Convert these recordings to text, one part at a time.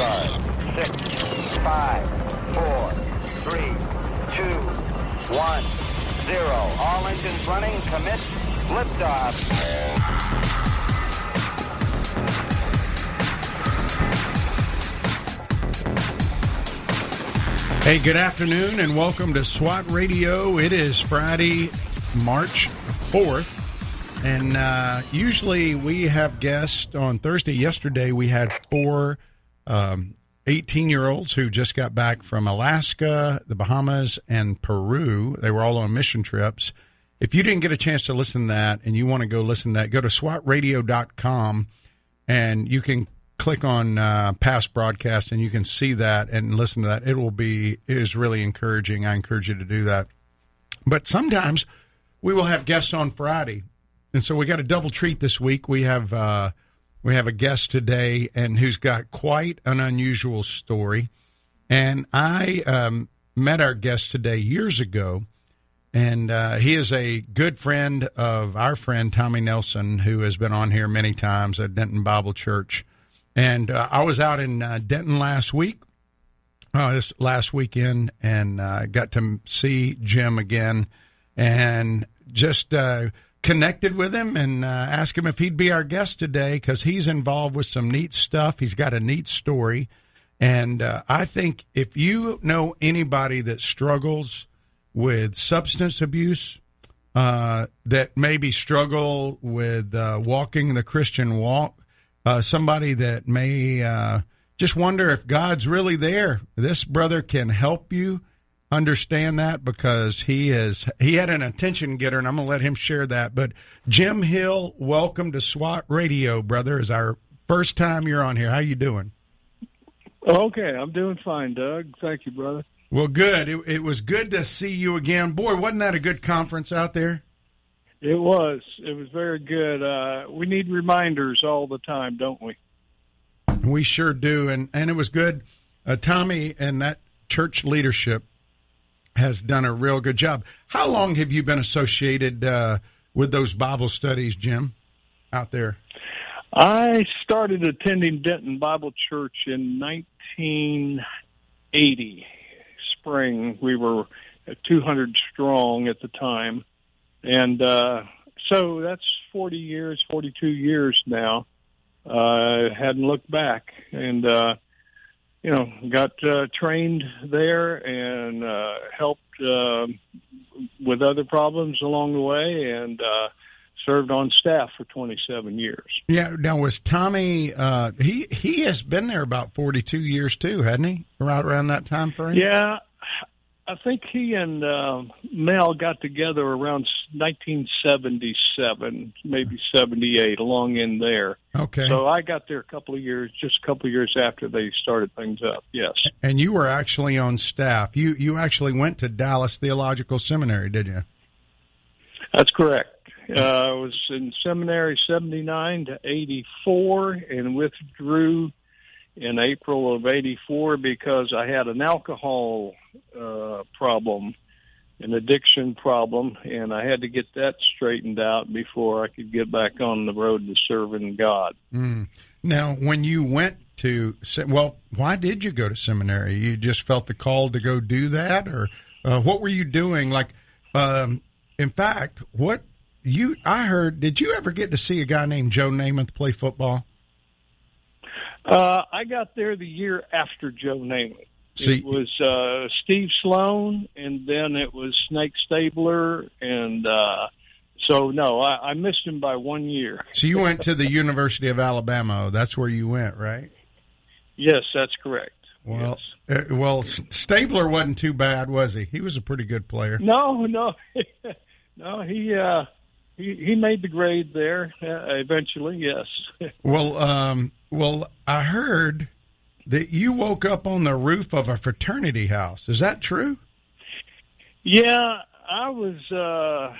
start. Six, five, four, three, two, one, zero. All engines running. Commit. Liftoff. Hey, good afternoon and welcome to SWAT Radio. It is Friday, March 4th. And uh, usually we have guests on Thursday. Yesterday we had four 18 year olds who just got back from Alaska, the Bahamas, and Peru. They were all on mission trips. If you didn't get a chance to listen to that and you want to go listen to that, go to swatradio.com and you can click on uh, past broadcast and you can see that and listen to that. It will be it is really encouraging. I encourage you to do that. But sometimes we will have guests on Friday, and so we got a double treat this week. We have uh, we have a guest today, and who's got quite an unusual story. And I um, met our guest today years ago, and uh, he is a good friend of our friend Tommy Nelson, who has been on here many times at Denton Bible Church. And uh, I was out in uh, Denton last week, uh, this last weekend, and uh, got to see Jim again, and just uh, connected with him and uh, asked him if he'd be our guest today because he's involved with some neat stuff. He's got a neat story, and uh, I think if you know anybody that struggles with substance abuse, uh, that maybe struggle with uh, walking the Christian walk, uh, somebody that may uh, just wonder if God's really there. This brother can help you understand that because he is he had an attention getter, and I'm going to let him share that. But Jim Hill, welcome to SWAT Radio, brother. Is our first time you're on here. How you doing? Okay, I'm doing fine, Doug. Thank you, brother. Well, good. It, it was good to see you again. Boy, wasn't that a good conference out there? It was. It was very good. Uh, we need reminders all the time, don't we? We sure do, and and it was good. Uh, Tommy and that church leadership has done a real good job. How long have you been associated uh, with those Bible studies, Jim, out there? I started attending Denton Bible Church in 1980 spring. We were 200 strong at the time, and uh, so that's 40 years, 42 years now. I uh, hadn't looked back, and uh, you know, got uh, trained there and uh, helped uh, with other problems along the way, and uh, served on staff for 27 years. Yeah. Now was Tommy? Uh, he he has been there about 42 years too, hadn't he? Right around that time frame. Yeah, I think he and uh, Mel got together around 1977, maybe 78, along in there. Okay. So I got there a couple of years, just a couple of years after they started things up. Yes. And you were actually on staff. You you actually went to Dallas Theological Seminary, did you? That's correct. Uh, I was in seminary 79 to 84 and withdrew in April of 84 because I had an alcohol uh, problem, an addiction problem, and I had to get that straightened out before I could get back on the road to serving God. Mm. Now, when you went to, well, why did you go to seminary? You just felt the call to go do that, or uh, what were you doing? Like, um, in fact, what you I heard? Did you ever get to see a guy named Joe Namath play football? Uh, I got there the year after Joe Namath. See, it was uh, Steve Sloan, and then it was Snake Stabler, and uh, so no, I, I missed him by one year. so you went to the University of Alabama. That's where you went, right? Yes, that's correct. Well, Yes. uh, well, Stabler wasn't too bad, was he? He was a pretty good player. No, no, no. He uh, he he made the grade there uh, eventually. Yes. Well, um, well, I heard that you woke up on the roof of a fraternity house. Is that true? Yeah, I was uh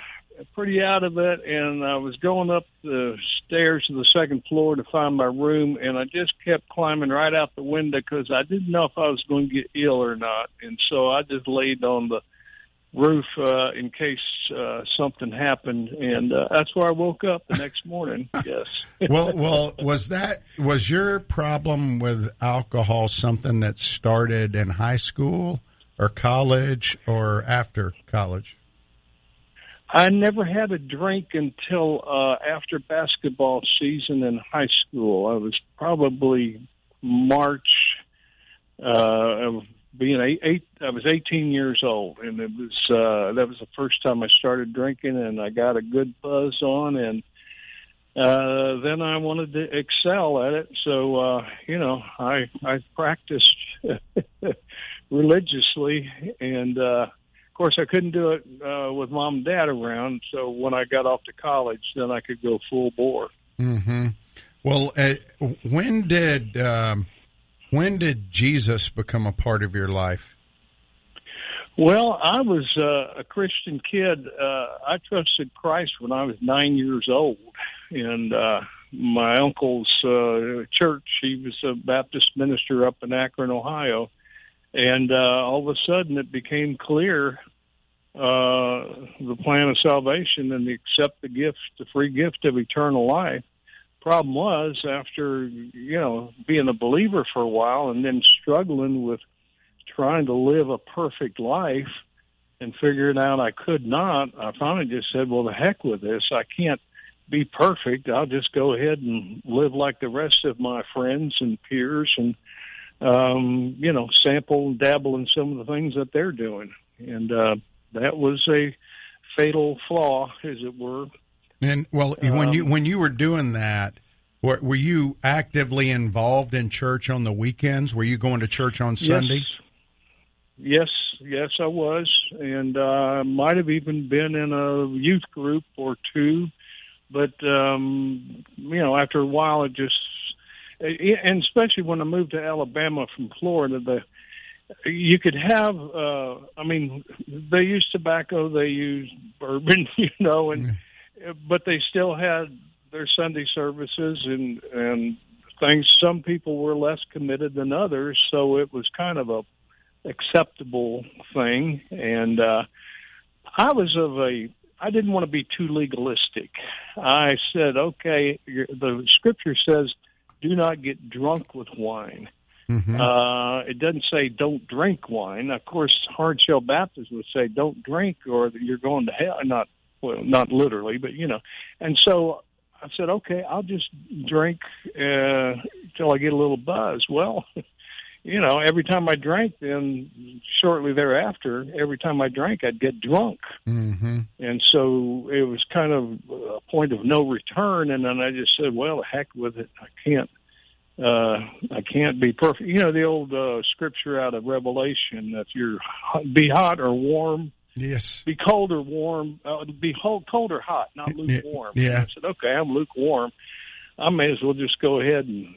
pretty out of it and I was going up the stairs to the second floor to find my room and I just kept climbing right out the window cuz I didn't know if I was going to get ill or not and so I just laid on the roof uh, in case uh, something happened, and uh, that's where I woke up the next morning. Yes. well, well, was that was your problem with alcohol something that started in high school or college or after college? I never had a drink until uh, after basketball season in high school. I was probably March uh, of being eight, eight. I was 18 years old, and it was uh, that was the first time I started drinking, and I got a good buzz on, and uh, then I wanted to excel at it. So uh, you know, I I practiced religiously, and uh, of course, I couldn't do it uh, with mom and dad around. So when I got off to college, then I could go full bore. Mm-hmm. Well, uh, when did um, when did Jesus become a part of your life? Well, I was uh, a Christian kid. Uh, I trusted Christ when I was nine years old, and uh, my uncle's uh, church. He was a Baptist minister up in Akron, Ohio and uh, all of a sudden it became clear uh, the plan of salvation and accept the gift, the free gift of eternal life. Problem was, after you know being a believer for a while and then struggling with trying to live a perfect life and figuring out I could not, I finally just said, "Well, the heck with this! I can't be perfect. I'll just go ahead and live like the rest of my friends and peers and." um, you know, sample and dabble in some of the things that they're doing. And uh, that was a fatal flaw, as it were. And well, um, when you when you were doing that, were, were, you actively involved in church on the weekends? Were you going to church on Sunday? Yes, yes, yes I was, and uh, might have even been in a youth group or two. But um, you know, after a while, it just and especially when I moved to Alabama from Florida, the you could have uh I mean they used tobacco, they used bourbon, you know, and but they still had their Sunday services and and things some people were less committed than others, so it was kind of a acceptable thing and uh I was of a I didn't want to be too legalistic. I said, okay, the scripture says do not get drunk with wine. Mm-hmm. Uh, it doesn't say don't drink wine. Of course, hard shell Baptists would say don't drink or you're going to hell. Not well, not literally, but you know. And so I said, okay, I'll just drink uh, till I get a little buzz. Well, you know, every time I drank, then shortly thereafter, every time I drank, I'd get drunk, mm-hmm. and so it was kind of a point of no return. And then I just said, "Well, heck with it. I can't, uh, I can't be perfect." You know, the old uh, scripture out of Revelation: "If you're be hot or warm." Yes. Be cold or warm. Uh, be cold or hot, not lukewarm. Yeah. I said, okay, I'm lukewarm. I may as well just go ahead and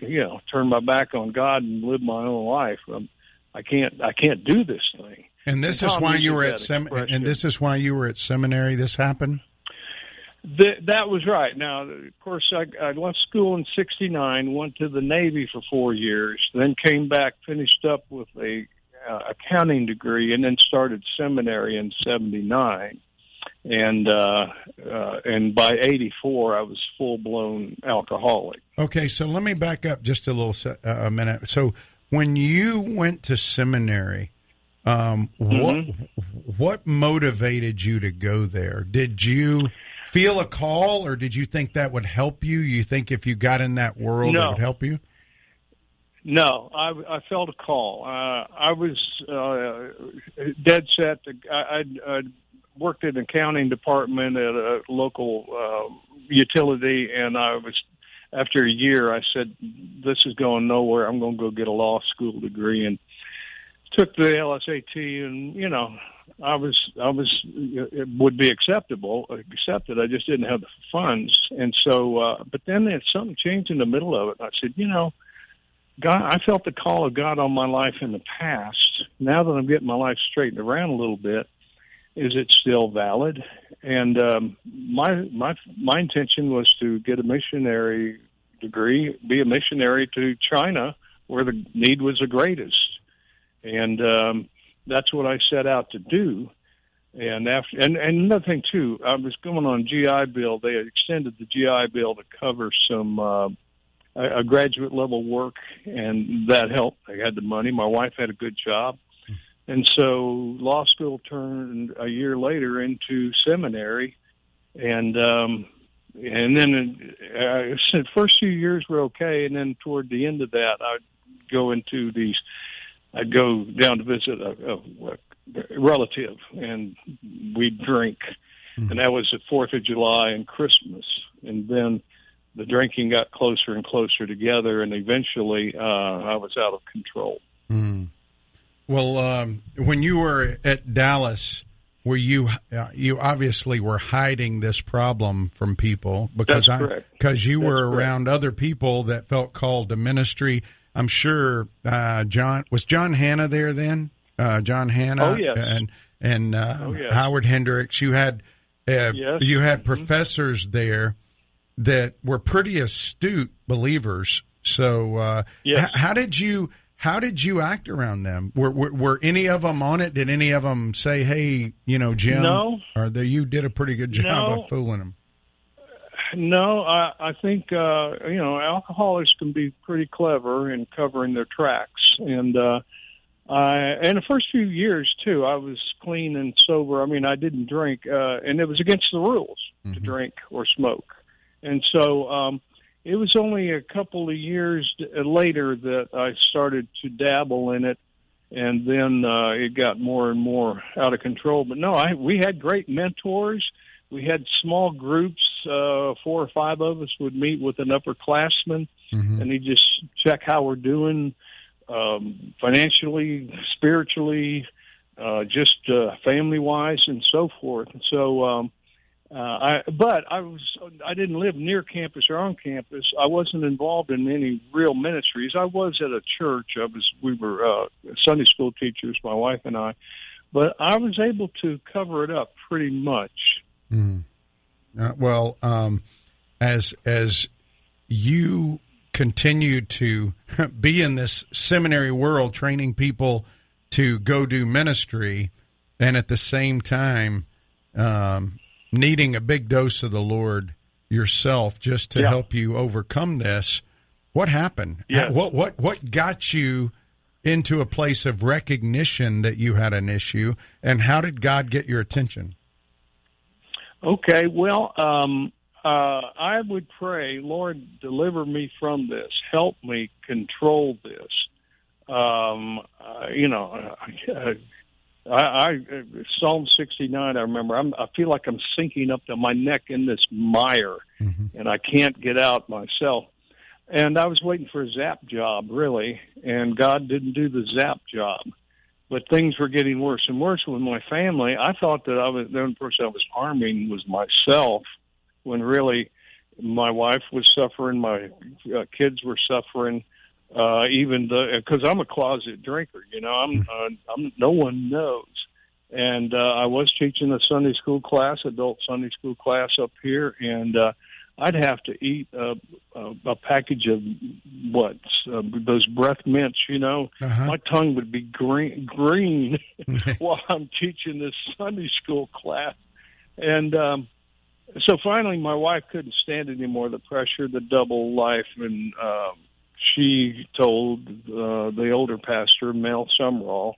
you know turn my back on God and live my own life. Um, I can't I can't do this thing. And this and is why you were at sem- and this is why you were at seminary. This happened. That was right. Now, of course, I, I left school in '69, went to the Navy for four years, then came back, finished up with a uh, accounting degree, and then started seminary in '79 and uh, uh, and by '84 I was full blown alcoholic. Okay, so let me back up just a little uh, a minute. So when you went to seminary, um, mm-hmm. what what motivated you to go there? Did you feel a call, or did you think that would help you? You think if you got in that world, no. it would help you? No, I, I felt a call. Uh, I was uh, dead set. To, I, I'd, I'd worked in the accounting department at a local uh, utility, and I was after a year, I said, "This is going nowhere. I'm going to go get a law school degree." And took the LSAT, and you know, I was I was it would be acceptable accepted. I just didn't have the funds, and so. Uh, but then it, something changed in the middle of it. I said, you know. God, I felt the call of God on my life in the past. Now that I'm getting my life straightened around a little bit, is it still valid? And um, my my my intention was to get a missionary degree, be a missionary to China, where the need was the greatest. And um, that's what I set out to do. And after and, and another thing too, I was going on GI Bill. They extended the GI Bill to cover some uh, a, a graduate level work, and that helped. I had the money. My wife had a good job, and so law school turned a year later into seminary, and um, and then uh, the first few years were okay, and then toward the end of that, I'd go into these. I'd go down to visit a, a, relative, and we'd drink, mm-hmm. and that was at Fourth of July and Christmas, and then the drinking got closer and closer together, and eventually uh, I was out of control. Mm. Well, um, when you were at Dallas, were you uh, you obviously were hiding this problem from people because I because you That's were correct. around other people that felt called to ministry. I'm sure uh, John was John Hannah there then uh, John Hannah, oh, yes. and and uh, oh, yes. Howard Hendricks. You had uh, yes. you had mm-hmm. professors there that were pretty astute believers. So, uh, yes. h- how did you how did you act around them? Were, were, were any of them on it? Did any of them say, "Hey, you know, Jim"? No. Or that you did a pretty good job no. of fooling them? No, I, I think uh, you know alcoholics can be pretty clever in covering their tracks, and uh, I and the first few years too, I was clean and sober. I mean, I didn't drink, uh, and it was against the rules mm-hmm. to drink or smoke, and so um, it was only a couple of years later that I started to dabble in it, and then uh, it got more and more out of control. But no, I we had great mentors. We had small groups. Uh, four or five of us would meet with an upperclassman, mm-hmm. and he'd just check how we're doing um, financially, spiritually, uh, just uh, family wise, and so forth. And so, um, uh, I but I was I didn't live near campus or on campus. I wasn't involved in any real ministries. I was at a church. I was we were uh, Sunday school teachers, my wife and I, but I was able to cover it up pretty much. Mm. Uh, well, um, as as you continue to be in this seminary world, training people to go do ministry, and at the same time um, needing a big dose of the Lord yourself just to yeah. help you overcome this. What happened? Yeah. What what what got you into a place of recognition that you had an issue, and how did God get your attention? Okay, well, um, uh, I would pray, Lord, deliver me from this. Help me control this. Um, uh, you know, uh, I, I Psalm sixty nine. I remember. I'm, I feel like I'm sinking up to my neck in this mire, mm-hmm. and I can't get out myself. And I was waiting for a zap job, really, and God didn't do the zap job. But things were getting worse and worse with my family. I thought that I was the only person I was harming was myself when really my wife was suffering, my uh, kids were suffering, uh, even the because I'm a closet drinker. You know, I'm, uh, I'm no one knows. And uh, I was teaching a Sunday school class, adult Sunday school class up here, and uh, I'd have to eat a, a, a package of what uh, those breath mints. You know, uh-huh. my tongue would be green green while I'm teaching this Sunday school class, and um, so finally, my wife couldn't stand anymore the pressure, the double life, and um, she told uh, the older pastor, Mel Sumrall,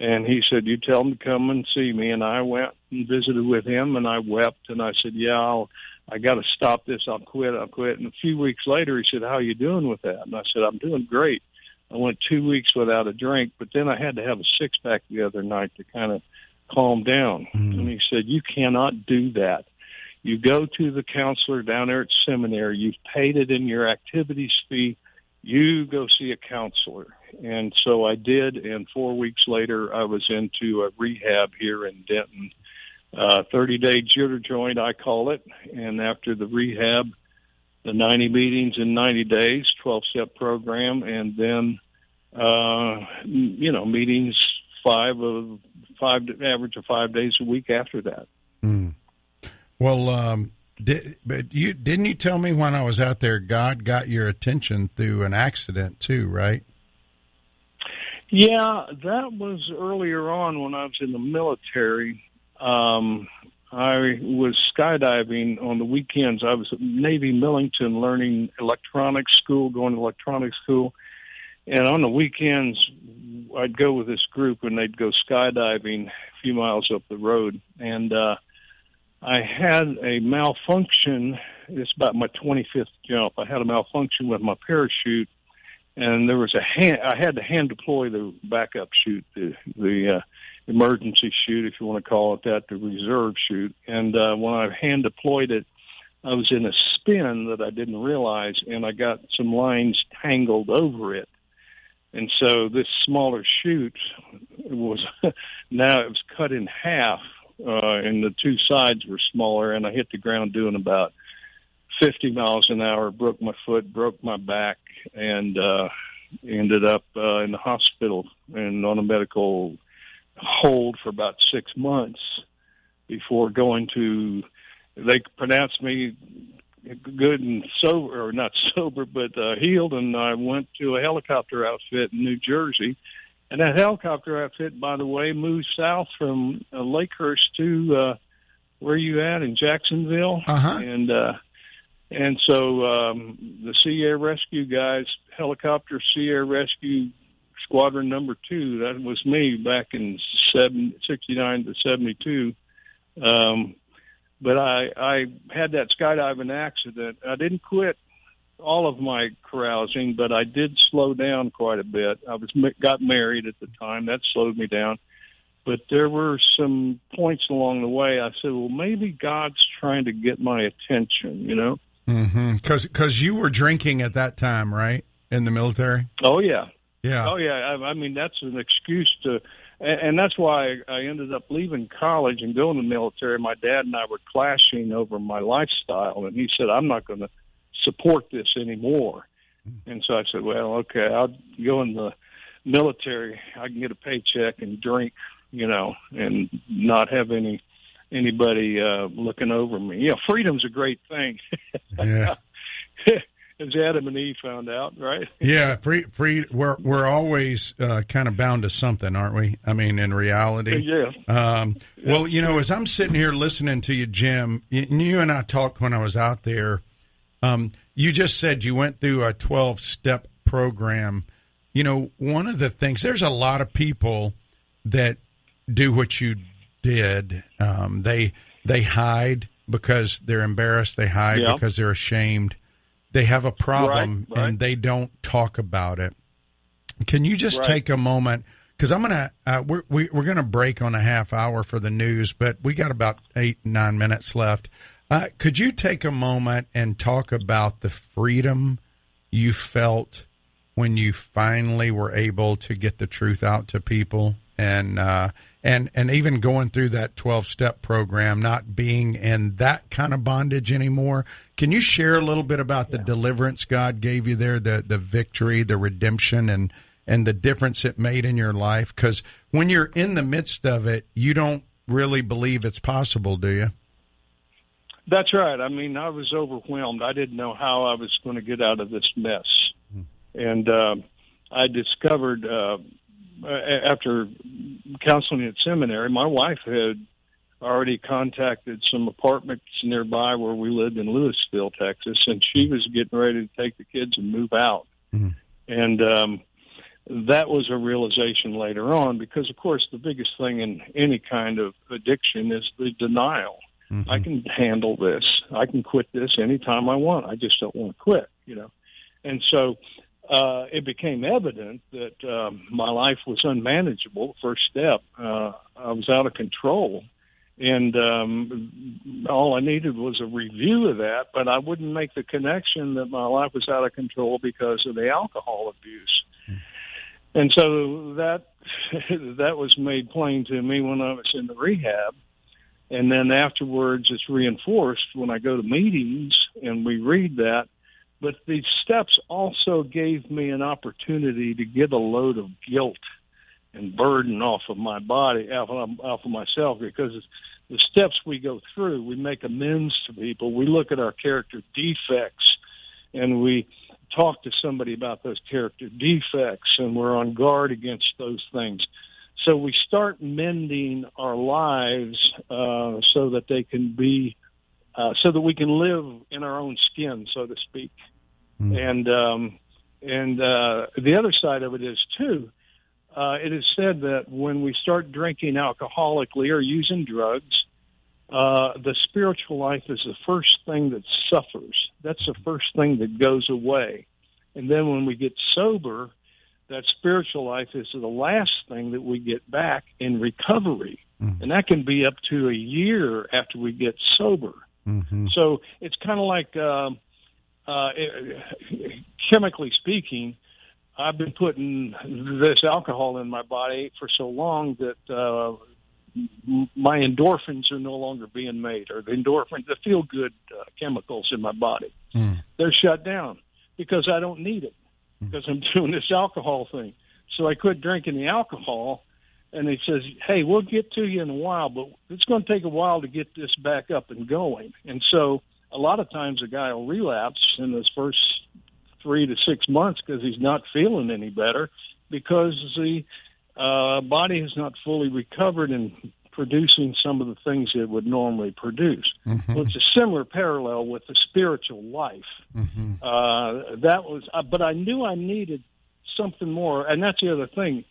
and he said, "You tell him to come and see me." And I went and visited with him, and I wept, and I said, "Yeah, I'll, I got to stop this. I'll quit. I'll quit." And a few weeks later, he said, "How are you doing with that?" And I said, "I'm doing great." I went two weeks without a drink, but then I had to have a six pack the other night to kind of calm down. Mm. And he said, "You cannot do that." You go to the counselor down there at seminary. You've paid it in your activities fee. You go see a counselor. And so I did. And four weeks later, I was into a rehab here in Denton. Uh, 30 day jitter joint, I call it. And after the rehab, the 90 meetings in 90 days, 12 step program, and then, uh, you know, meetings five of five, average of five days a week after that. Mm. Well, um, did, but you didn't you tell me when I was out there, God got your attention through an accident too, right? Yeah, that was earlier on when I was in the military. Um, I was skydiving on the weekends. I was at Navy Millington learning electronics school, going to electronics school. And on the weekends, I'd go with this group and they'd go skydiving a few miles up the road. And uh, I had a malfunction. It's about my 25th jump. I had a malfunction with my parachute and there was a hand. I had to hand deploy the backup chute, the the uh, emergency chute, if you want to call it that, the reserve chute. And uh, when I hand deployed it, I was in a spin that I didn't realize, and I got some lines tangled over it. And so this smaller chute was now it was cut in half, uh, and the two sides were smaller, and I hit the ground doing about 50 miles an hour, broke my foot, broke my back, and uh, ended up uh, in the hospital and on a medical hold for about six months before going to. They pronounced me good and sober, or not sober, but uh, healed, and I went to a helicopter outfit in New Jersey. And that helicopter outfit, by the way, moved south from uh, Lakehurst to uh, where you at in Jacksonville, Uh-huh. and uh, and so um, the Sea Air Rescue guys, helicopter Sea Air Rescue Squadron Number Two, that was me back in seven, 69 to 72. Um, but I, I had that skydiving accident. I didn't quit all of my carousing, but I did slow down quite a bit. I was got married at the time. That slowed me down. But there were some points along the way. I said, well, maybe God's trying to get my attention, you know? Mm-hmm. Because because you were drinking at that time, right? In the military. Oh yeah, Yeah. oh yeah. I, I mean, that's an excuse to, and, and that's why I ended up leaving college and going to the military. My dad and I were clashing over my lifestyle, and he said, "I'm not going to support this anymore." And so I said, "Well, okay, I'll go in the military. I can get a paycheck and drink, you know, and not have any." Anybody uh, looking over me? Yeah, freedom's a great thing. Yeah. as Adam and Eve found out, right? Yeah, free, free. We're we're always uh, kind of bound to something, aren't we? I mean, in reality. Yeah. Um, well, you know, as I'm sitting here listening to you, Jim, you and I talked when I was out there. Um, you just said you went through a 12 step program. You know, one of the things there's a lot of people that do what you did. Um, they they hide because they're embarrassed. They hide Yeah. because they're ashamed. They have a problem Right, right. and they don't talk about it. Can you just Right. take a moment? Because I'm gonna uh, we're we, we're gonna break on a half hour for the news, but we got about eight nine minutes left. Uh, could you take a moment and talk about the freedom you felt when you finally were able to get the truth out to people? And uh, and and even going through that 12 step program not being in that kind of bondage anymore. Can you share a little bit about the deliverance God gave you there the the victory the redemption and and the difference it made in your life? Cuz when you're in the midst of it you don't really believe it's possible do you That's right. I mean, I was overwhelmed. I didn't know how I was going to get out of this mess. And uh, I discovered uh, after counseling at seminary, my wife had already contacted some apartments nearby where we lived in Lewisville, Texas, and she was getting ready to take the kids and move out. Mhm. And um, that was a realization later on because, of course, the biggest thing in any kind of addiction is the denial. I can handle this. I can quit this anytime I want. I just don't want to quit, you know. And so uh, it became evident that um, my life was unmanageable. First step, uh, I was out of control. And um, all I needed was a review of that, but I wouldn't make the connection that my life was out of control because of the alcohol abuse. And so that that was made plain to me when I was in the rehab and then afterwards it's reinforced when I go to meetings and we read that. But these steps also gave me an opportunity to get a load of guilt and burden off of my body, off of, off of myself, because the steps we go through, we make amends to people. We look at our character defects and we talk to somebody about those character defects, and we're on guard against those things. So we start mending our lives uh, so that they can be, uh, so that we can live in our own skin, so to speak. Mm. And um, and uh, the other side of it is too. Uh, it is said that when we start drinking alcoholically or using drugs, uh, the spiritual life is the first thing that suffers. That's the first thing that goes away. And then when we get sober, that spiritual life is the last thing that we get back in recovery. Mm-hmm. And that can be up to a year after we get sober. Mm-hmm. So it's kind of like, uh, uh, chemically speaking, I've been putting this alcohol in my body for so long that uh, my endorphins are no longer being made, or the endorphins, the feel good uh, chemicals in my body, mm. they're shut down because I don't need it because I'm doing this alcohol thing. So I quit drinking the alcohol, and he says, "Hey, we'll get to you in a while, but it's going to take a while to get this back up and going." And so a lot of times a guy will relapse in those first three to six months because he's not feeling any better because the uh, body has not fully recovered and producing some of the things it would normally produce. Mm-hmm. Well, it's a similar parallel with the spiritual life. Mm-hmm. Uh, that was, uh, but I knew I needed something more, and that's the other thing.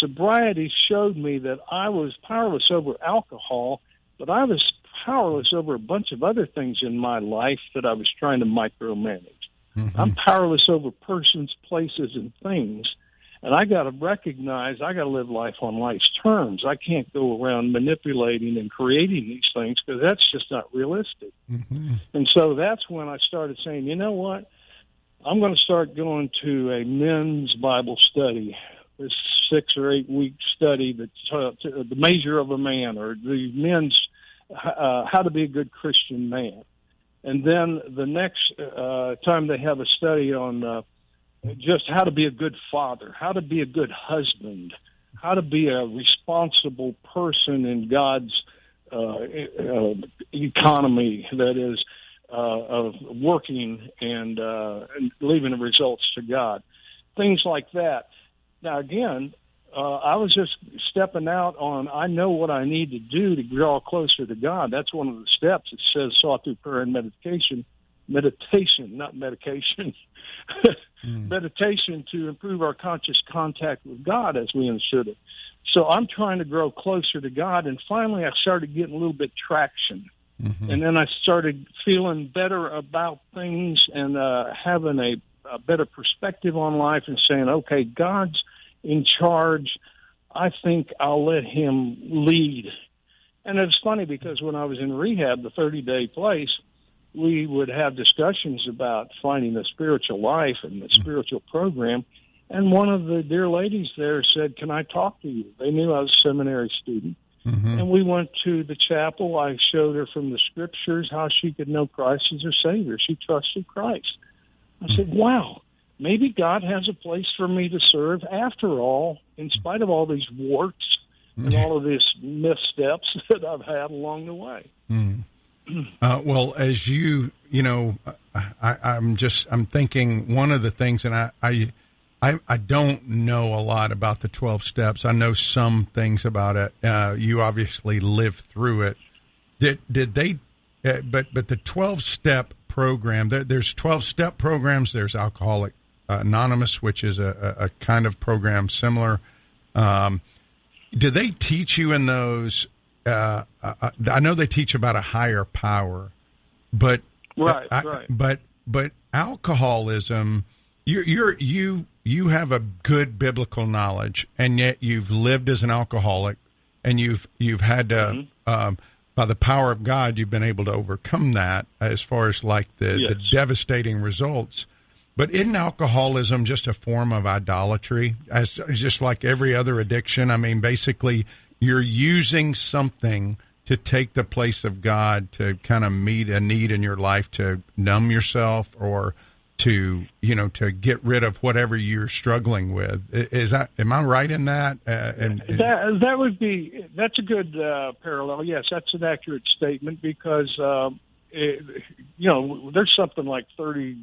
Sobriety showed me that I was powerless over alcohol, but I was powerless over a bunch of other things in my life that I was trying to micromanage. Mm-hmm. I'm powerless over persons, places, and things and I got to recognize I got to live life on life's terms. I can't go around manipulating and creating these things because that's just not realistic. Mm-hmm. And so that's when I started saying, you know what? I'm going to start going to a men's Bible study, this six or eight week study that's uh, the measure of a man or the men's uh, how to be a good Christian man. And then the next uh, time they have a study on uh, just how to be a good father, how to be a good husband, how to be a responsible person in God's uh, uh, economy that is uh, of working and, uh, and leaving the results to God, things like that. Now, again, uh, I was just stepping out on. I know what I need to do to draw closer to God. That's one of the steps. It says sought through prayer and meditation meditation, not medication, mm. meditation to improve our conscious contact with God as we understood it. So I'm trying to grow closer to God, and finally I started getting a little bit traction. Mm-hmm. And then I started feeling better about things and uh, having a, a better perspective on life and saying, okay, God's in charge. I think I'll let Him lead. And it's funny because when I was in rehab, the 30 day place, we would have discussions about finding a spiritual life and the spiritual program. And one of the dear ladies there said, Can I talk to you? They knew I was a seminary student. Mm-hmm. And we went to the chapel. I showed her from the scriptures how she could know Christ as her Savior. She trusted Christ. I said, Wow, maybe God has a place for me to serve after all, in spite of all these warts and all of these missteps that I've had along the way. Mm. Uh, well, as you, you know, I, I'm just, I'm thinking one of the things, and I, I, I, don't know a lot about the 12 steps. I know some things about it. Uh, you obviously lived through it. Did, did they, uh, but, but the 12 step program, there, there's 12 step programs. There's Alcoholic Anonymous, which is a, a, kind of program similar. Um, do they teach you in those uh, uh, I know they teach about a higher power, but right, I, right. but but alcoholism, you're, you're you you have a good biblical knowledge, and yet you've lived as an alcoholic, and you've you've had to. Mm-hmm. Um, by the power of God, you've been able to overcome that as far as like the, yes. the devastating results. But isn't alcoholism just a form of idolatry? As just like every other addiction, I mean, basically, you're using something to take the place of God to kind of meet a need in your life to numb yourself or to you know to get rid of whatever you're struggling with. Is that am i right in that? Uh, and, and, that that would be that's a good uh, parallel. Yes that's an accurate statement because uh, it, you know there's something like 30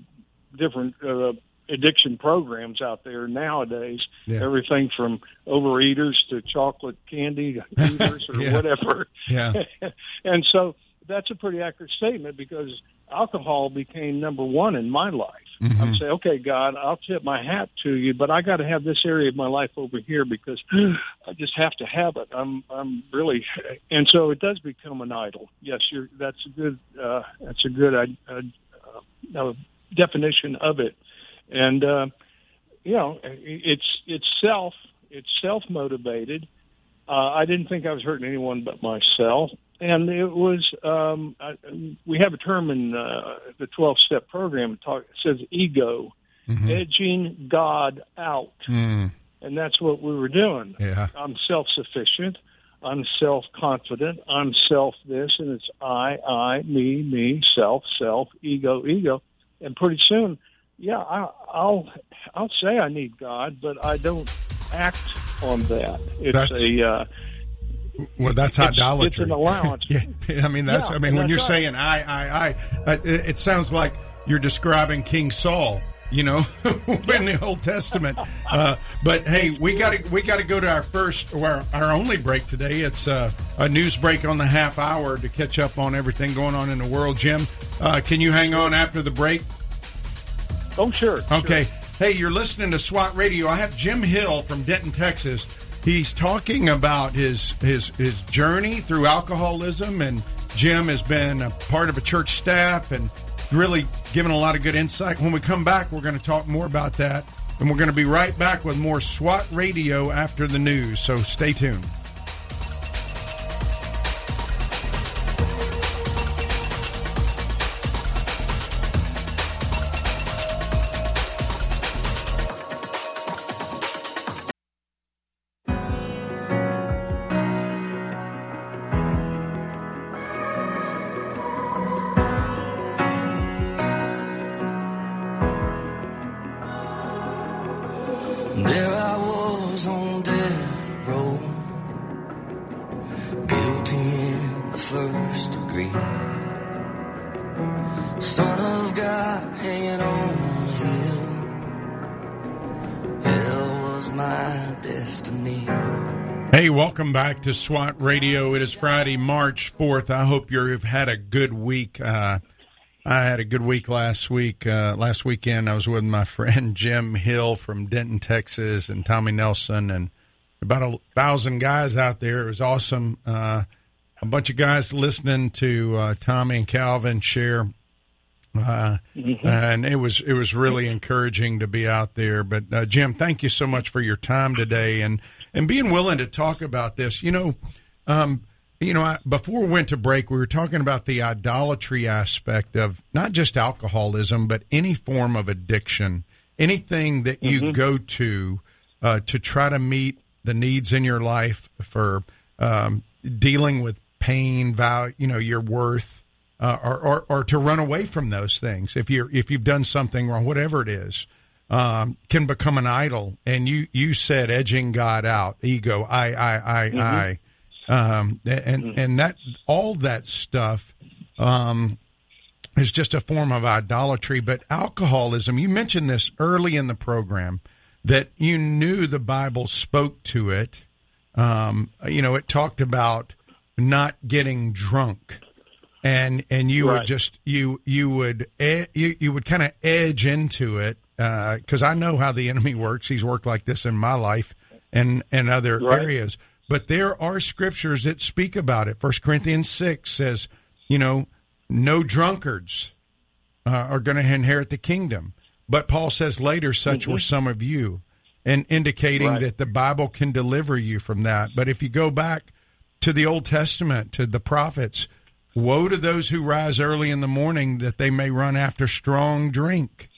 different uh, addiction programs out there nowadays. Yeah. Everything from overeaters to chocolate candy eaters or Yeah. whatever. Yeah. and so that's a pretty accurate statement because alcohol became number one in my life. Mm-hmm. I'm saying, okay, God, I'll tip my hat to you, but I got to have this area of my life over here because I just have to have it. I'm, I'm really, and so it does become an idol. Yes, you're. That's a good. Uh, that's a good uh, uh, uh, definition of it, and uh, you know, it's it's self. It's self motivated. Uh, I didn't think I was hurting anyone but myself. And it was, um, I, we have a term in uh, the 12 step program, it, talk, it says ego, edging God out. Mm, And that's what we were doing. yeah. I'm self sufficient. I'm self confident. I'm self this, and it's I, I, me, me, self, self, ego, ego. And pretty soon, yeah, I, I'll I'll say I need God, but I don't act on that. It's That's- a uh, Well, that's It's- idolatry. it's an allowance. yeah, I mean that's. Yeah, I mean when you're right. saying I, I, I, it, it sounds like you're describing King Saul. You know, in the Old Testament. Uh, but hey, we got to we got to go to our first or our, our only break today. It's uh, a news break on the half hour to catch up on everything going on in the world. Jim, uh, can you hang on after the break? Oh sure, Okay. Hey, you're listening to SWAT Radio. I have Jim Hill from Denton, Texas. He's talking about his his his journey through alcoholism, and Jim has been a part of a church staff and really given a lot of good insight. When we come back, we're going to talk more about that, and we're going to be right back with more SWAT Radio after the news. So stay tuned. Destiny. Hey, welcome back to SWAT Radio. It is Friday, March 4th. I hope you've had a good week. Uh, I had a good week last week. Uh, last weekend, I was with my friend Jim Hill from Denton, Texas, and Tommy Nelson, and about a thousand guys out there. It was awesome. Uh, a bunch of guys listening to uh, Tommy and Calvin share uh, and it was it was really encouraging to be out there. But uh, Jim, thank you so much for your time today and and being willing to talk about this. You know, um, you know, I, before we went to break, we were talking about the idolatry aspect of not just alcoholism, but any form of addiction, anything that you go to uh, to try to meet the needs in your life for um, dealing with pain, value, you know, your worth uh, or, or or to run away from those things if you're if you've done something wrong, whatever it is, um, can become an idol. And you you said edging God out, ego, I I I I, um, and and that all that stuff. Um, is just a form of idolatry, but alcoholism. You mentioned this early in the program that you knew the Bible spoke to it. Um, you know, it talked about not getting drunk and and you would just you you would you, you would kind of edge into it because I know how the enemy works. He's worked like this in my life and and other Right. areas. But there are scriptures that speak about it. First Corinthians six says, you know, no drunkards uh, are going to inherit the kingdom. But Paul says later, such were some of you, and indicating Right. that the Bible can deliver you from that. But if you go back to the Old Testament, to the prophets, woe to those who rise early in the morning that they may run after strong drink,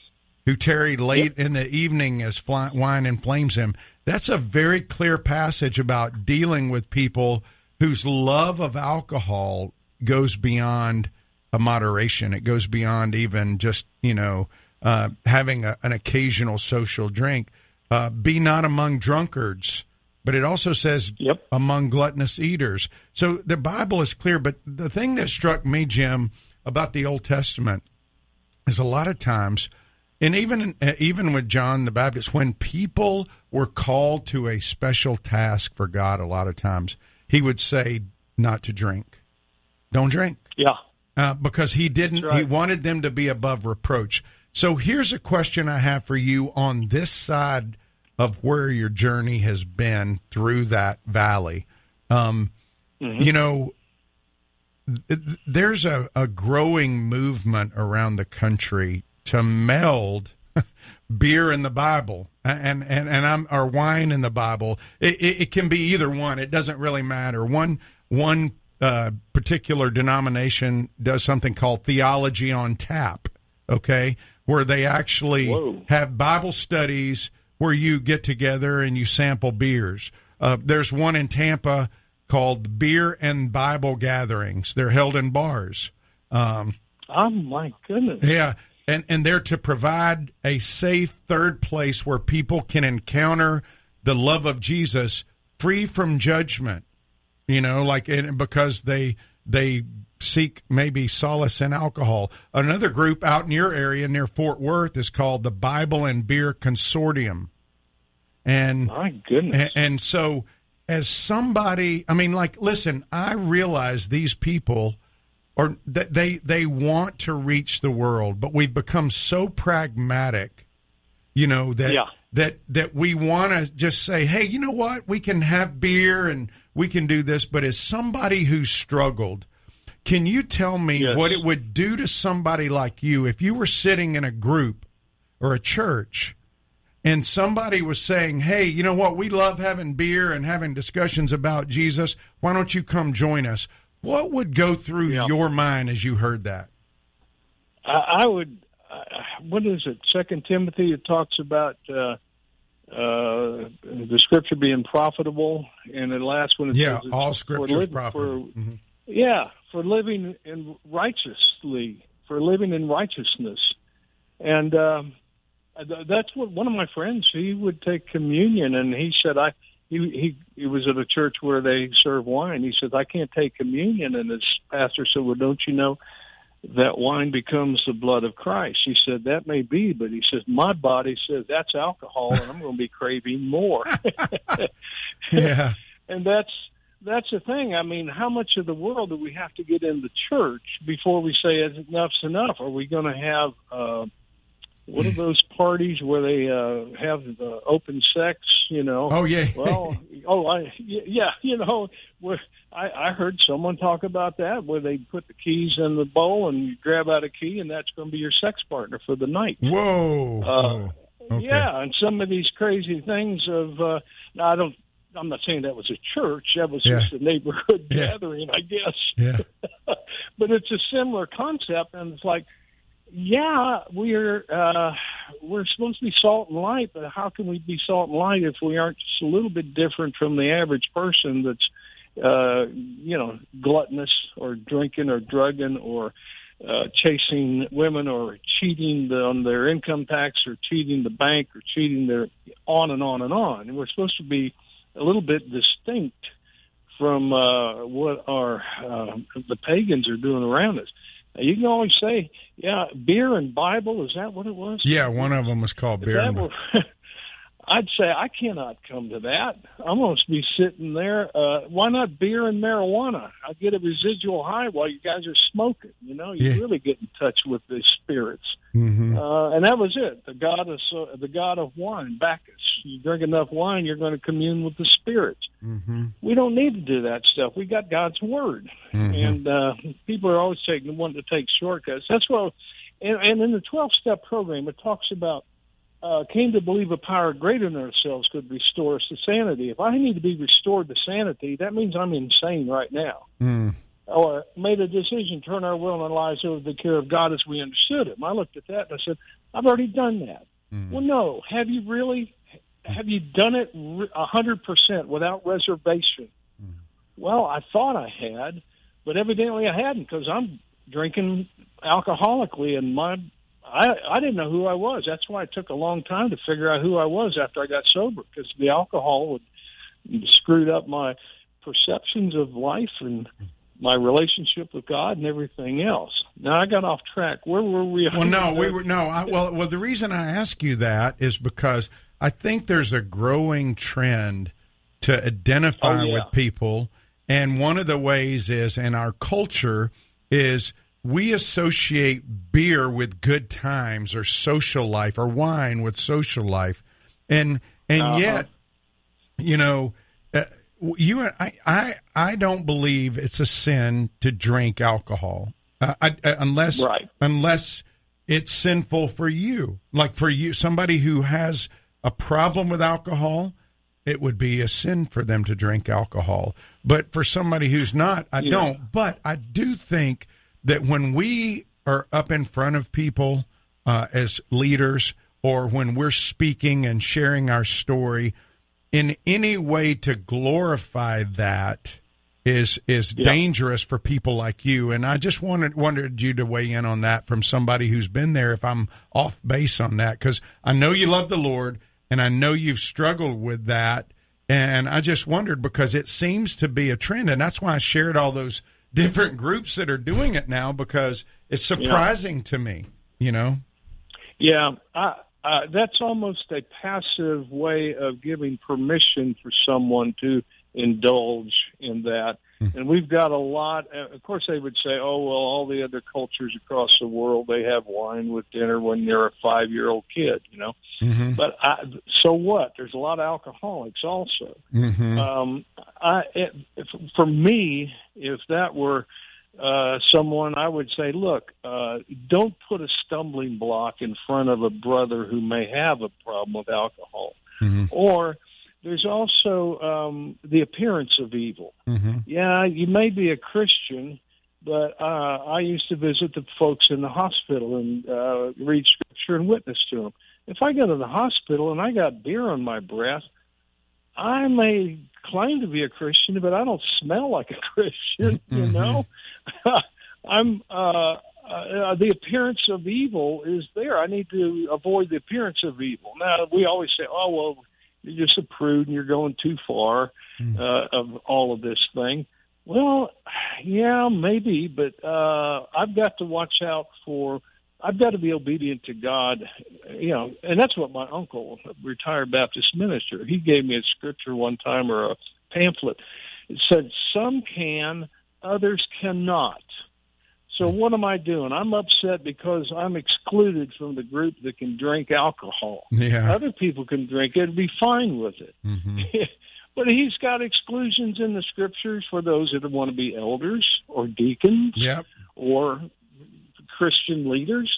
who tarry late in the evening as fly, wine inflames them. That's a very clear passage about dealing with people whose love of alcohol goes beyond a moderation. It goes beyond even just, you know, uh, having a, an occasional social drink. Uh, be not among drunkards, but it also says Yep. among gluttonous eaters. So the Bible is clear. But the thing that struck me, Jim, about the Old Testament is a lot of times and even uh, even with John the Baptist, when people were called to a special task for God, a lot of times he would say not to drink, don't drink, Yeah. uh, because he didn't. Right. He wanted them to be above reproach. So here's a question I have for you on this side of where your journey has been through that valley. Um, You know, th- th- there's a, a growing movement around the country to meld beer in the Bible and and and I'm or wine in the Bible. It, it, it can be either one. It doesn't really matter. One one uh, particular denomination does something called theology on tap. Okay, where they actually Whoa. have Bible studies where you get together and you sample beers. Uh, there's one in Tampa called Beer and Bible Gatherings. They're held in bars. Um, Oh my goodness. yeah, and and they're to provide a safe third place where people can encounter the love of Jesus, free from judgment. You know, like and because they they seek maybe solace in alcohol. Another group out in your area near Fort Worth is called the Bible and Beer Consortium, and My goodness. and, and so, as somebody, I mean, like, listen, I realize these people are that they they want to reach the world, but we've become so pragmatic, you know that Yeah. that that we want to just say, hey, you know what, we can have beer and we can do this, but as somebody who's struggled. Can you tell me Yes. what it would do to somebody like you if you were sitting in a group or a church and somebody was saying, "Hey, you know what? We love having beer and having discussions about Jesus. Why don't you come join us?" What would go through Yeah. your mind as you heard that? I, I would. Uh, what is it? Second Timothy. It talks about uh, uh, the scripture being profitable, and the last one. It Yeah, all scripture is profitable. For, Mhm. Yeah, for living in righteously, for living in righteousness, and um, that's what one of my friends. He would take communion, and he said, "I." He, he he was at a church where they serve wine. He says, "I can't take communion," and his pastor said, "Well, don't you know that wine becomes the blood of Christ?" He said, "That may be, but he says my body says that's alcohol, and I'm going to be craving more." Yeah, and that's that's the thing. I mean, how much of the world do we have to get in the church before we say enough's enough? Are we going to have uh, what are those parties where they uh, have uh, open sex? You know. Oh, yeah. well, oh, I yeah, you know, where I, I heard someone talk about that where they put the keys in the bowl and you grab out a key and that's going to be your sex partner for the night. whoa, Uh. Okay. Yeah, and some of these crazy things of uh, now I don't. I'm not saying that was a church. That was Yeah. just a neighborhood Yeah. gathering, I guess. yeah, but it's a similar concept, and it's like, yeah, we're uh, we're supposed to be salt and light, but how can we be salt and light if we aren't just a little bit different from the average person that's, uh, you know, gluttonous or drinking or drugging or uh, chasing women or cheating on their income tax or cheating the bank or cheating their on and on and on. And we're supposed to be a little bit distinct from uh, what our uh, the pagans are doing around us. You can always say, "Yeah, beer and Bible." Is that what it was? yeah. One of them was called If beer. and- were- I'd say I cannot come to that. I'm going to be sitting there. Uh, why not beer and marijuana? I get a residual high while you guys are smoking. You know, you Yeah. really get in touch with the spirits. Mhm. Uh, and that was it. The god of so- the god of wine, Bacchus. You drink enough wine, you're going to commune with the spirits. Mhm. We don't need to do that stuff. We got God's word, Mhm. and uh, people are always taking wanting to take shortcuts. That's why. And, and in the twelve step program, it talks about uh, came to believe a power greater than ourselves could restore us to sanity. If I need to be restored to sanity, that means I'm insane right now Mm. or made a decision, turn our will and our lives over to the care of God as we understood it. And I looked at that and I said, I've already done that. Well, no. Have you really? Have you done it a hundred percent without reservation? Well, I thought I had, but evidently I hadn't because I'm drinking alcoholically, and my I I didn't know who I was. That's why it took a long time to figure out who I was after I got sober because the alcohol would screwed up my perceptions of life and my relationship with God and everything else. Now I got off track. Where were we? Well, no, we were no. I, well, well, the reason I ask you that is because I think there's a growing trend to identify Oh, yeah. with people, and one of the ways is in our culture is we associate beer with good times or social life or wine with social life, and and Uh-huh. yet, you know. Uh, you and I, I, I don't believe it's a sin to drink alcohol, uh, I, I, unless Right. unless it's sinful for you. Like for you, somebody who has a problem with alcohol, it would be a sin for them to drink alcohol. But for somebody who's not, I Yeah. don't. But I do think that when we are up in front of people uh, as leaders, or when we're speaking and sharing our story, in any way to glorify that is is Yeah. dangerous for people like you. And I just wanted wanted you to weigh in on that from somebody who's been there. If I'm off base on that, because I know you love the Lord, and I know you've struggled with that. And I just wondered because it seems to be a trend, and that's why I shared all those different groups that are doing it now because it's surprising to me. You know. Yeah, I, uh, that's almost a passive way of giving permission for someone to indulge in that. And we've got a lot. Of course, they would say, "Oh, well, all the other cultures across the world they have wine with dinner when you're a five-year-old kid," you know. Mm-hmm. But I, so what? There's a lot of alcoholics also. Mm-hmm. Um, I, it, for me, if that were uh, someone, I would say, look, uh, don't put a stumbling block in front of a brother who may have a problem with alcohol. Mhm. Or there's also um, the appearance of evil. Mm-hmm. Yeah, you may be a Christian, but uh, I used to visit the folks in the hospital and uh, read scripture and witness to them. If I go to the hospital and I got beer on my breath, I may claim to be a Christian, but I don't smell like a Christian. You know, I'm uh, uh, the appearance of evil is there. I need to avoid the appearance of evil. Now we always say, "Oh well, you're just a prude and you're going too far uh, of all of this thing." Well, yeah, maybe, but uh, I've got to watch out for. I've got to be obedient to God, you know, and that's what my uncle, a retired Baptist minister, he gave me a scripture one time or a pamphlet. It said, "Some can, others cannot." So what am I doing? I'm upset because I'm excluded from the group that can drink alcohol. Yeah. Other people can drink it and be fine with it. Mm-hmm. but he's got exclusions in the scriptures for those that want to be elders or deacons Yep. or Christian leaders.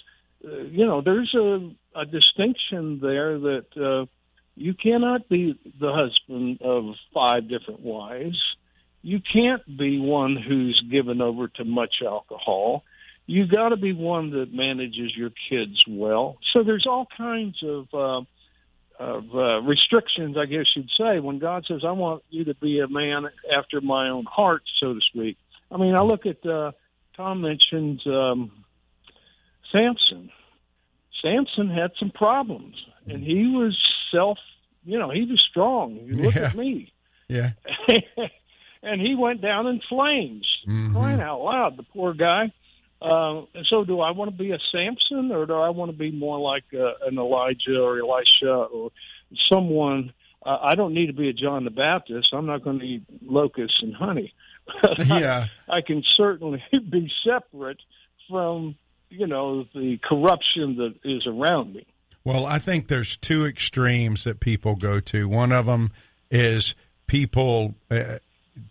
Uh, you know, there's a, a distinction there that uh, you cannot be the husband of five different wives. You can't be one who's given over to much alcohol. You got to be one that manages your kids well. So there's all kinds of uh, of uh, restrictions, I guess you'd say, when God says, "I want you to be a man after my own heart," so to speak. I mean, I look at uh, Tom mentioned um, Samson. Samson had some problems, and he was self. You know, he was strong. You look Yeah. at me, Yeah. and he went down in flames. Mhm. Crying out loud, the poor guy. Uh, and so, do I want to be a Samson, or do I want to be more like uh, an Elijah or Elisha or someone? Uh, I don't need to be a John the Baptist. I'm not going to eat locusts and honey. Yeah. I can certainly be separate from you know the corruption that is around me. Well, I think there's two extremes that people go to. One of them is people uh,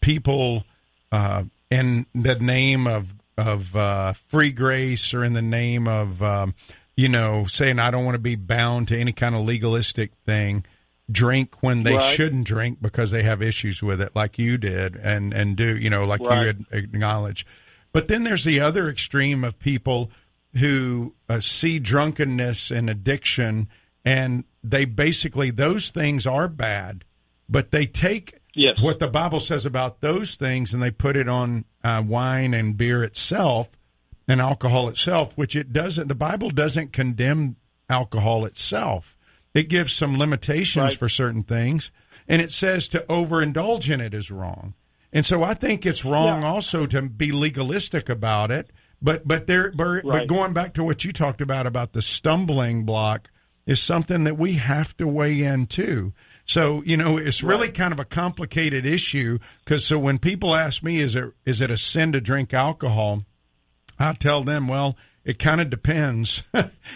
people uh, in the name of of uh, free grace or in the name of um, you know saying I don't want to be bound to any kind of legalistic thing. Drink when they Right. shouldn't drink because they have issues with it, like you did, and and do you know like you Right. had acknowledged. But then there's the other extreme of people who uh, see drunkenness and addiction, and they basically those things are bad, but they take Yes. what the Bible says about those things and they put it on uh, wine and beer itself and alcohol itself, which it doesn't. The Bible doesn't condemn alcohol itself. It gives some limitations Right. for certain things, and it says to overindulge in it is wrong. And so I think it's wrong Yeah. also to be legalistic about it. But but there but, but Right. going back to what you talked about about the stumbling block is something that we have to weigh in too. So you know it's really kind of a complicated issue because so when people ask me is it is it a sin to drink alcohol, I tell them well it kind of depends.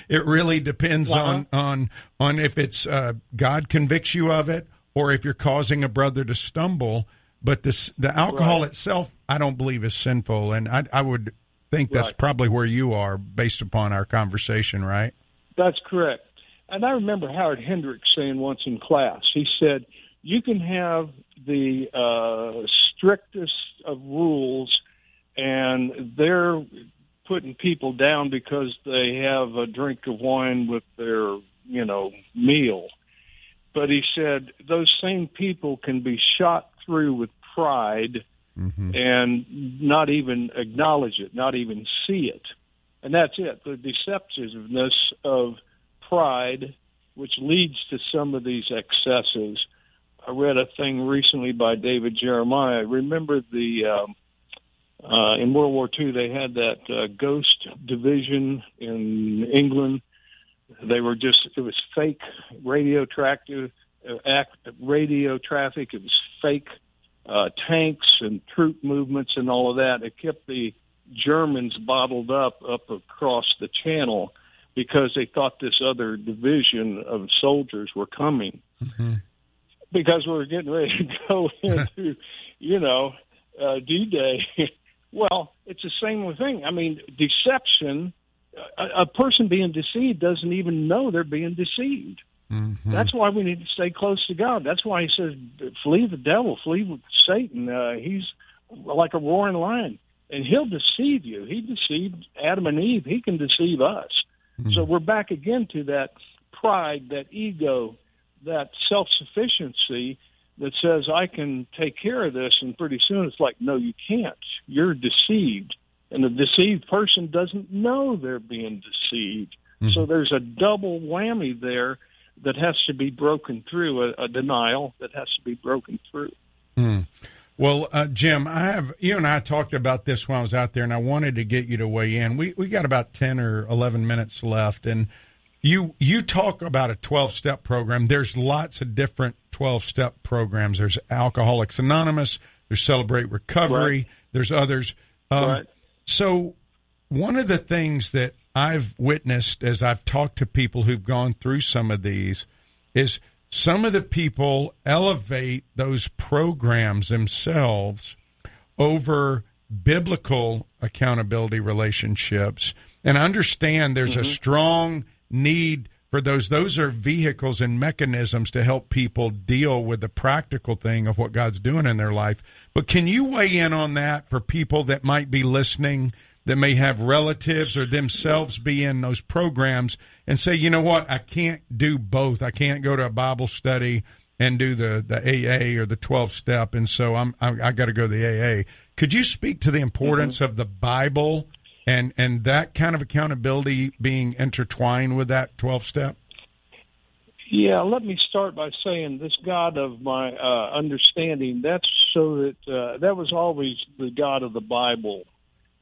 it really depends Uh-huh. on on on if it's uh, God convicts you of it or if you're causing a brother to stumble. But this the alcohol Right. itself, I don't believe is sinful, and I I would think that's Right. probably where you are based upon our conversation, right? That's correct. And I remember Howard Hendricks saying once in class, he said, you can have the uh, strictest of rules, and they're putting people down because they have a drink of wine with their, you know, meal. But he said those same people can be shot through with pride and not even acknowledge it, not even see it. And that's it. The deceptiveness of pride, which leads to some of these excesses. I read a thing recently by David Jeremiah. Remember the um, uh, in World War II they had that uh, ghost division in England. They were just it was fake radio tractive uh, act, radio traffic. It was fake uh, tanks and troop movements and all of that. It kept the Germans bottled up up across the channel because they thought this other division of soldiers were coming. Because we were getting ready to go into, you know, uh, D-Day. well, it's the same thing. I mean, deception. A, a person being deceived doesn't even know they're being deceived. That's why we need to stay close to God. That's why He says, "Flee the devil, flee with Satan." Uh, he's like a roaring lion, and he'll deceive you. He deceived Adam and Eve. He can deceive us. Mm. So we're back again to that pride, that ego, that self sufficiency that says I can take care of this, and pretty soon it's like, no, you can't. You're deceived, and the deceived person doesn't know they're being deceived. Mm-hmm. So there's a double whammy there that has to be broken through, a, a denial that has to be broken through. Hmm. Well, uh, Jim, I have you and I talked about this when I was out there, and I wanted to get you to weigh in. We we got about ten or eleven minutes left, and you you talk about a twelve step program. There's lots of different twelve step programs. There's Alcoholics Anonymous. There's Celebrate Recovery. Right. There's others. Um, Right. So one of the things that I've witnessed as I've talked to people who've gone through some of these is some of the people elevate those programs themselves over biblical accountability relationships. And understand there's a mm-hmm. strong need for those. Those are vehicles and mechanisms to help people deal with the practical thing of what God's doing in their life. But can you weigh in on that for people that might be listening that may have relatives or themselves be in those programs and say you know what? I can't do both. I can't go to a Bible study and do the the AA or the 12 step and so I'm I, I got to go to the AA could you speak to the importance of the Bible and and that kind of accountability being intertwined with that 12 step? Yeah, let me start by saying this God of my uh, understanding, that's so that uh, that was always the God of the Bible.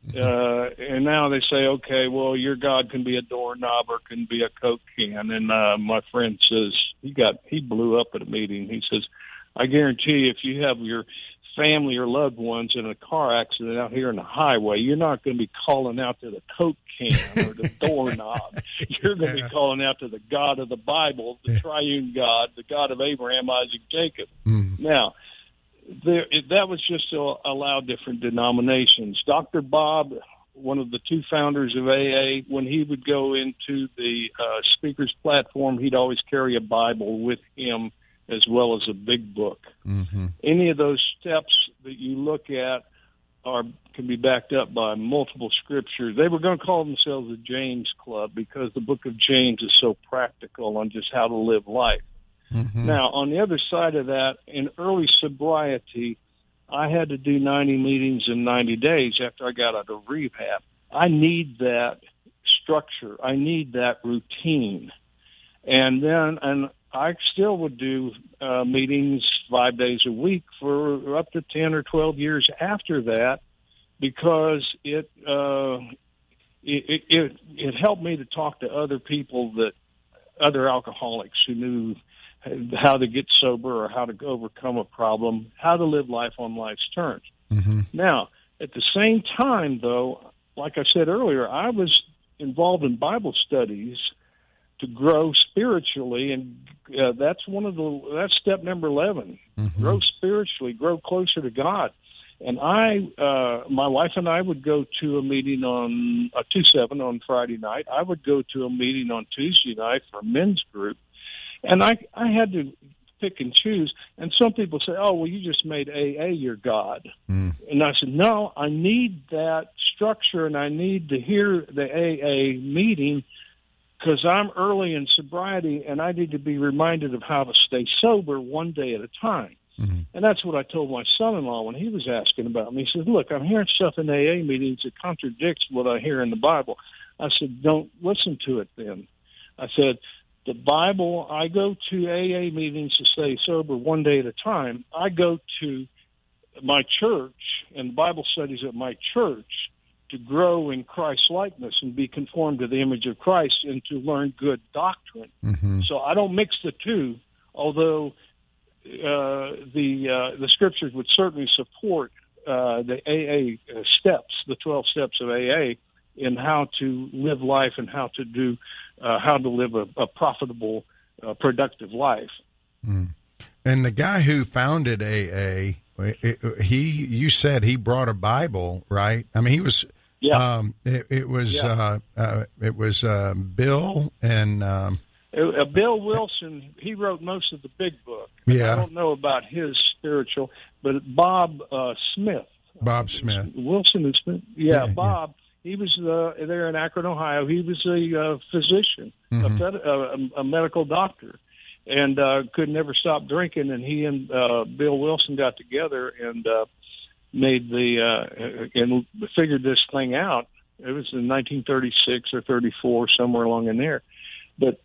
Uh, and now they say, okay, well, your God can be a doorknob or can be a Coke can. And uh, my friend says, he got, he blew up at a meeting. He says, I guarantee you, if you have your family or loved ones in a car accident out here on the highway, you're not going to be calling out to the Coke can or the doorknob. You're going to be calling out to the God of the Bible, the triune God, the God of Abraham, Isaac, Jacob. Now, there, that was just to allow different denominations. Dr. Bob, one of the two founders of AA, when he would go into the uh, speaker's platform, he'd always carry a Bible with him as well as a big book. Any of those steps that you look at are can be backed up by multiple scriptures. They were going to call themselves the James Club because the book of James is so practical on just how to live life. Now, on the other side of that, in early sobriety, I had to do 90 meetings in 90 days after I got out of rehab. I need that structure. I need that routine. And then, and I still would do uh, meetings five days a week for up to 10 or 12 years after that because it, uh, it, it, it helped me to talk to other people that, other alcoholics who knew how to get sober or how to overcome a problem, how to live life on life's terms. Mm-hmm. Now, at the same time, though, like I said earlier, I was involved in Bible studies to grow spiritually, and uh, that's one of the that's step number 11 Mm-hmm. Grow spiritually, grow closer to God. And I, uh, my wife and I would go to a meeting on a two seven on Friday night. I would go to a meeting on Tuesday night for a men's group, and I I had to pick and choose. And some people say, "Oh, well, you just made AA your god." Mm. And I said, "No, I need that structure, and I need to hear the AA meeting." Because I'm early in sobriety and I need to be reminded of how to stay sober one day at a time. Mhm. And that's what I told my son in law when he was asking about me. He said, Look, I'm hearing stuff in AA meetings that contradicts what I hear in the Bible. I said, Don't listen to it then. I said, The Bible, I go to AA meetings to stay sober one day at a time. I go to my church and Bible studies at my church to grow in Christ likeness and be conformed to the image of Christ and to learn good doctrine. Mhm. So I don't mix the two, although uh, the uh, the scriptures would certainly support uh, the AA steps, the twelve steps of AA, in how to live life and how to do uh, how to live a, a profitable, uh, productive life. And the guy who founded AA, he you said he brought a Bible, right? I mean, he was. Yeah. Um, it, it was. Yeah. Uh, uh, it was uh, Bill and. Um, Uh, Bill Wilson, he wrote most of the big book. Yeah. I don't know about his spiritual, but Bob uh, Smith, Bob Smith. Wilson and Smith. Yeah, Yeah, Bob. He was uh, there in Akron, Ohio. He was a uh, physician, a, Mhm. fed- uh, a medical doctor, and uh, could never stop drinking. And he and uh, Bill Wilson got together and uh, made the uh, and figured this thing out. It was in 1936 or 34, somewhere along in there. But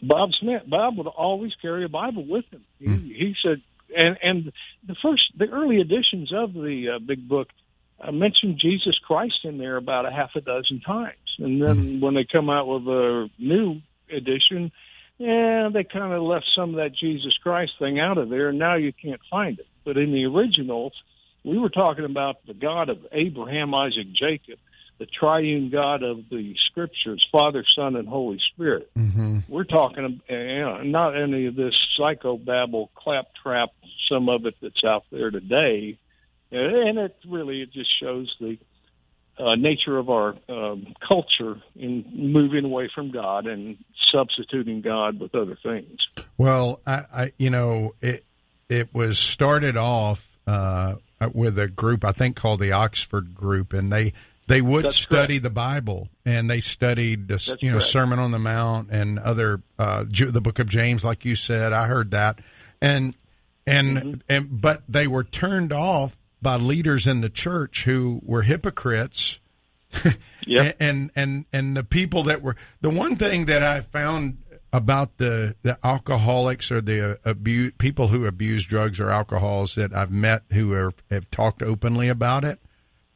Bob Smith, Bob would always carry a Bible with him. He, he said, and and the first, the early editions of the uh, Big Book uh, mentioned Jesus Christ in there about a half a dozen times, and then when they come out with a new edition, yeah, they kind of left some of that Jesus Christ thing out of there, and now you can't find it. But in the originals, we were talking about the God of Abraham, Isaac, Jacob, the triune God of the Scriptures, Father, Son, and Holy Spirit. Hmm we're talking uh, you know, not any of this psychobabble claptrap some of it that's out there today and it really it just shows the uh, nature of our um, culture in moving away from god and substituting god with other things Well, I, I you know it it was started off uh, with a group I think called the Oxford Group, and they they would That's study the Bible and they studied the That's you know correct. Sermon on the Mount and other uh, the Book of James, like you said. I heard that, and and Mm-hmm. and but they were turned off by leaders in the church who were hypocrites Yep. and and and the people that were the one thing that I found about the the alcoholics or the uh, abuse people who abuse drugs or alcohols that I've met who are, have talked openly about it.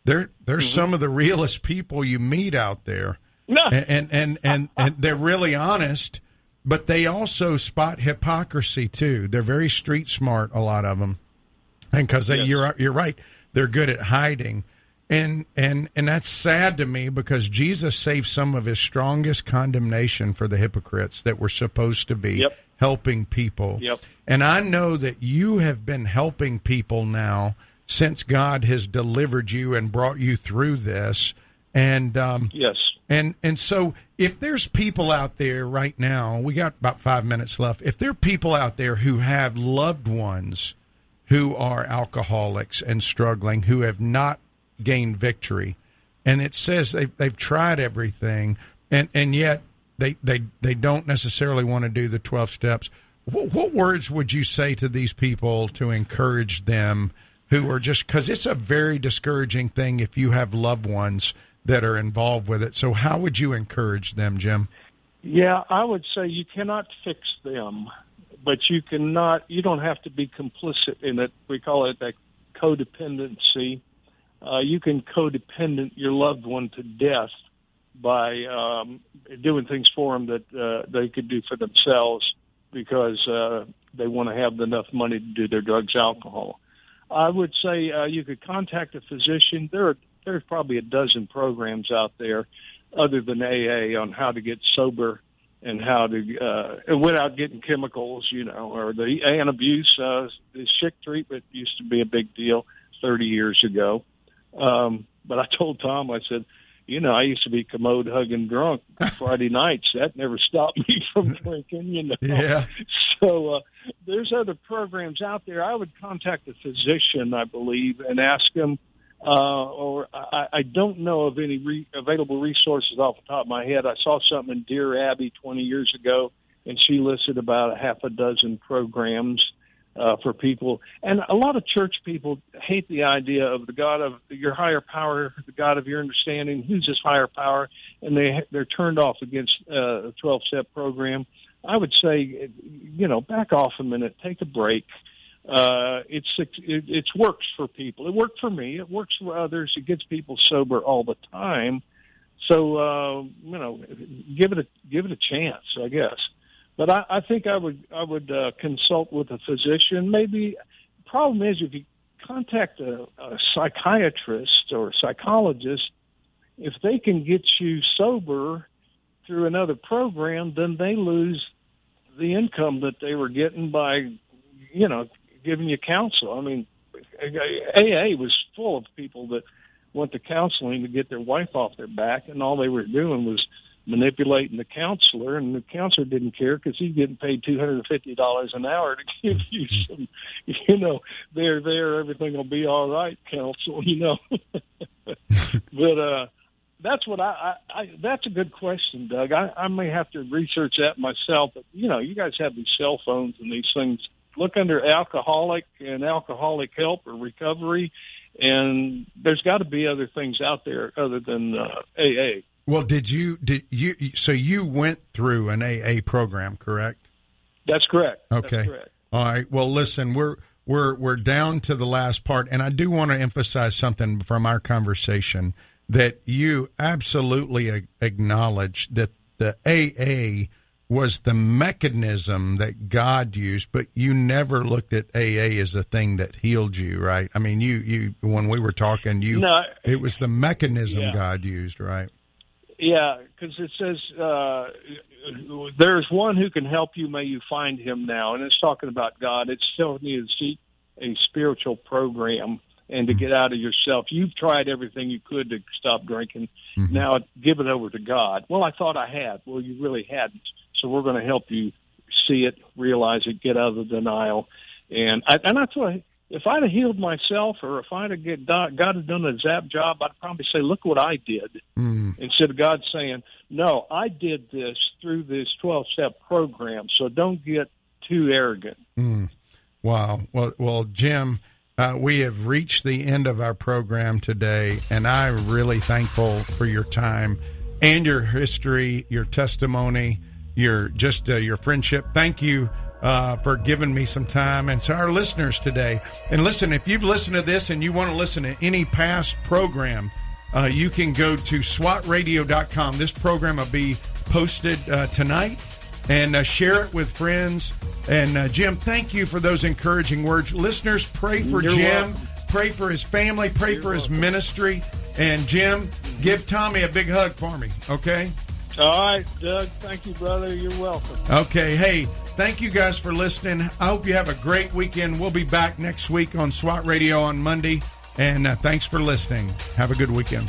They're they're mm-hmm. some of the realest people you meet out there, No. and and and and, and they're really honest. But they also spot hypocrisy too. They're very street smart. A lot of them, and because Yes. you're you're right, they're good at hiding, and and and that's sad to me because Jesus saved some of his strongest condemnation for the hypocrites that were supposed to be Yep. helping people. Yep. And I know that you have been helping people now since God has delivered you and brought you through this, and um, yes and and so if there's people out there right now, we got about five minutes left. If there are people out there who have loved ones who are alcoholics and struggling, who have not gained victory, and it says they've they've tried everything, and and yet they they they don't necessarily want to do the twelve steps. What, what words would you say to these people to encourage them who are just because it's a very discouraging thing if you have loved ones that are involved with it. So how would you encourage them, Jim? Yeah, I would say you cannot fix them, but you cannot. You don't have to be complicit in it. We call it that codependency. Uh, you can codependent your loved one to death by um, doing things for them that uh, they could do for themselves because uh, they want to have enough money to do their drugs, alcohol. I would say uh, you could contact a physician. There are there's probably a dozen programs out there other than AA on how to get sober and how to uh, without getting chemicals, you know, or the and abuse. Uh, the Schick treatment used to be a big deal 30 years ago. Um, but I told Tom, I said, you know, I used to be commode hugging drunk Friday nights. That never stopped me from drinking, you know. Yeah. So uh, there's other programs out there. I would contact a physician, I believe, and ask them. Uh, or I, I don't know of any re- available resources off the top of my head. I saw something in Dear Abby 20 years ago, and she listed about a half a dozen programs uh, for people. And a lot of church people hate the idea of the God of your higher power, the God of your understanding. Who's this higher power? And they they're turned off against uh, a 12 step program. I would say, you know, back off a minute, take a break. Uh, it's it, it works for people. It worked for me. It works for others. It gets people sober all the time. So uh, you know, give it a give it a chance, I guess. But I, I think I would I would uh, consult with a physician. Maybe problem is if you contact a, a psychiatrist or a psychologist, if they can get you sober through another program, then they lose the income that they were getting by, you know, giving you counsel. I mean, AA was full of people that went to counseling to get their wife off their back, and all they were doing was manipulating the counselor, and the counselor didn't care because he's getting paid two hundred and fifty dollars an hour to give you some, you know, there, there, everything will be all right, counsel, you know. but uh, that's what I, I, I. That's a good question, Doug. I, I may have to research that myself. But you know, you guys have these cell phones and these things. Look under alcoholic and alcoholic help or recovery, and there's got to be other things out there other than uh, AA. Well, did you did you so you went through an AA program, correct? That's correct. Okay. That's correct. All right. Well, listen, we're we're we're down to the last part, and I do want to emphasize something from our conversation that you absolutely acknowledge that the AA was the mechanism that God used, but you never looked at AA as a thing that healed you, right? I mean, you you when we were talking, you no, it was the mechanism yeah. God used, right? Yeah, because it says uh, there's one who can help you. May you find him now, and it's talking about God. It's telling you to seek a spiritual program and to get out of yourself. You've tried everything you could to stop drinking. Mm-hmm. Now give it over to God. Well, I thought I had. Well, you really hadn't. So we're going to help you see it, realize it, get out of the denial. And I, and that's what if I'd have healed myself or if I'd have get God had done a zap job, I'd probably say, "Look what I did," mm. instead of God saying, "No, I did this through this twelve-step program." So don't get too arrogant. Mm. Wow. Well, well, Jim, uh, we have reached the end of our program today, and I'm really thankful for your time and your history, your testimony, your just uh, your friendship. Thank you uh, for giving me some time and to our listeners today. And listen, if you've listened to this and you want to listen to any past program, uh, you can go to swatradio.com. This program will be posted uh, tonight and uh, share it with friends. And uh, Jim, thank you for those encouraging words. Listeners, pray for You're Jim, welcome. pray for his family, pray You're for his ministry. And Jim, give Tommy a big hug for me, okay? All right, Doug. Thank you, brother. You're welcome. Okay. Hey, thank you guys for listening. I hope you have a great weekend. We'll be back next week on SWAT Radio on Monday. And uh, thanks for listening. Have a good weekend.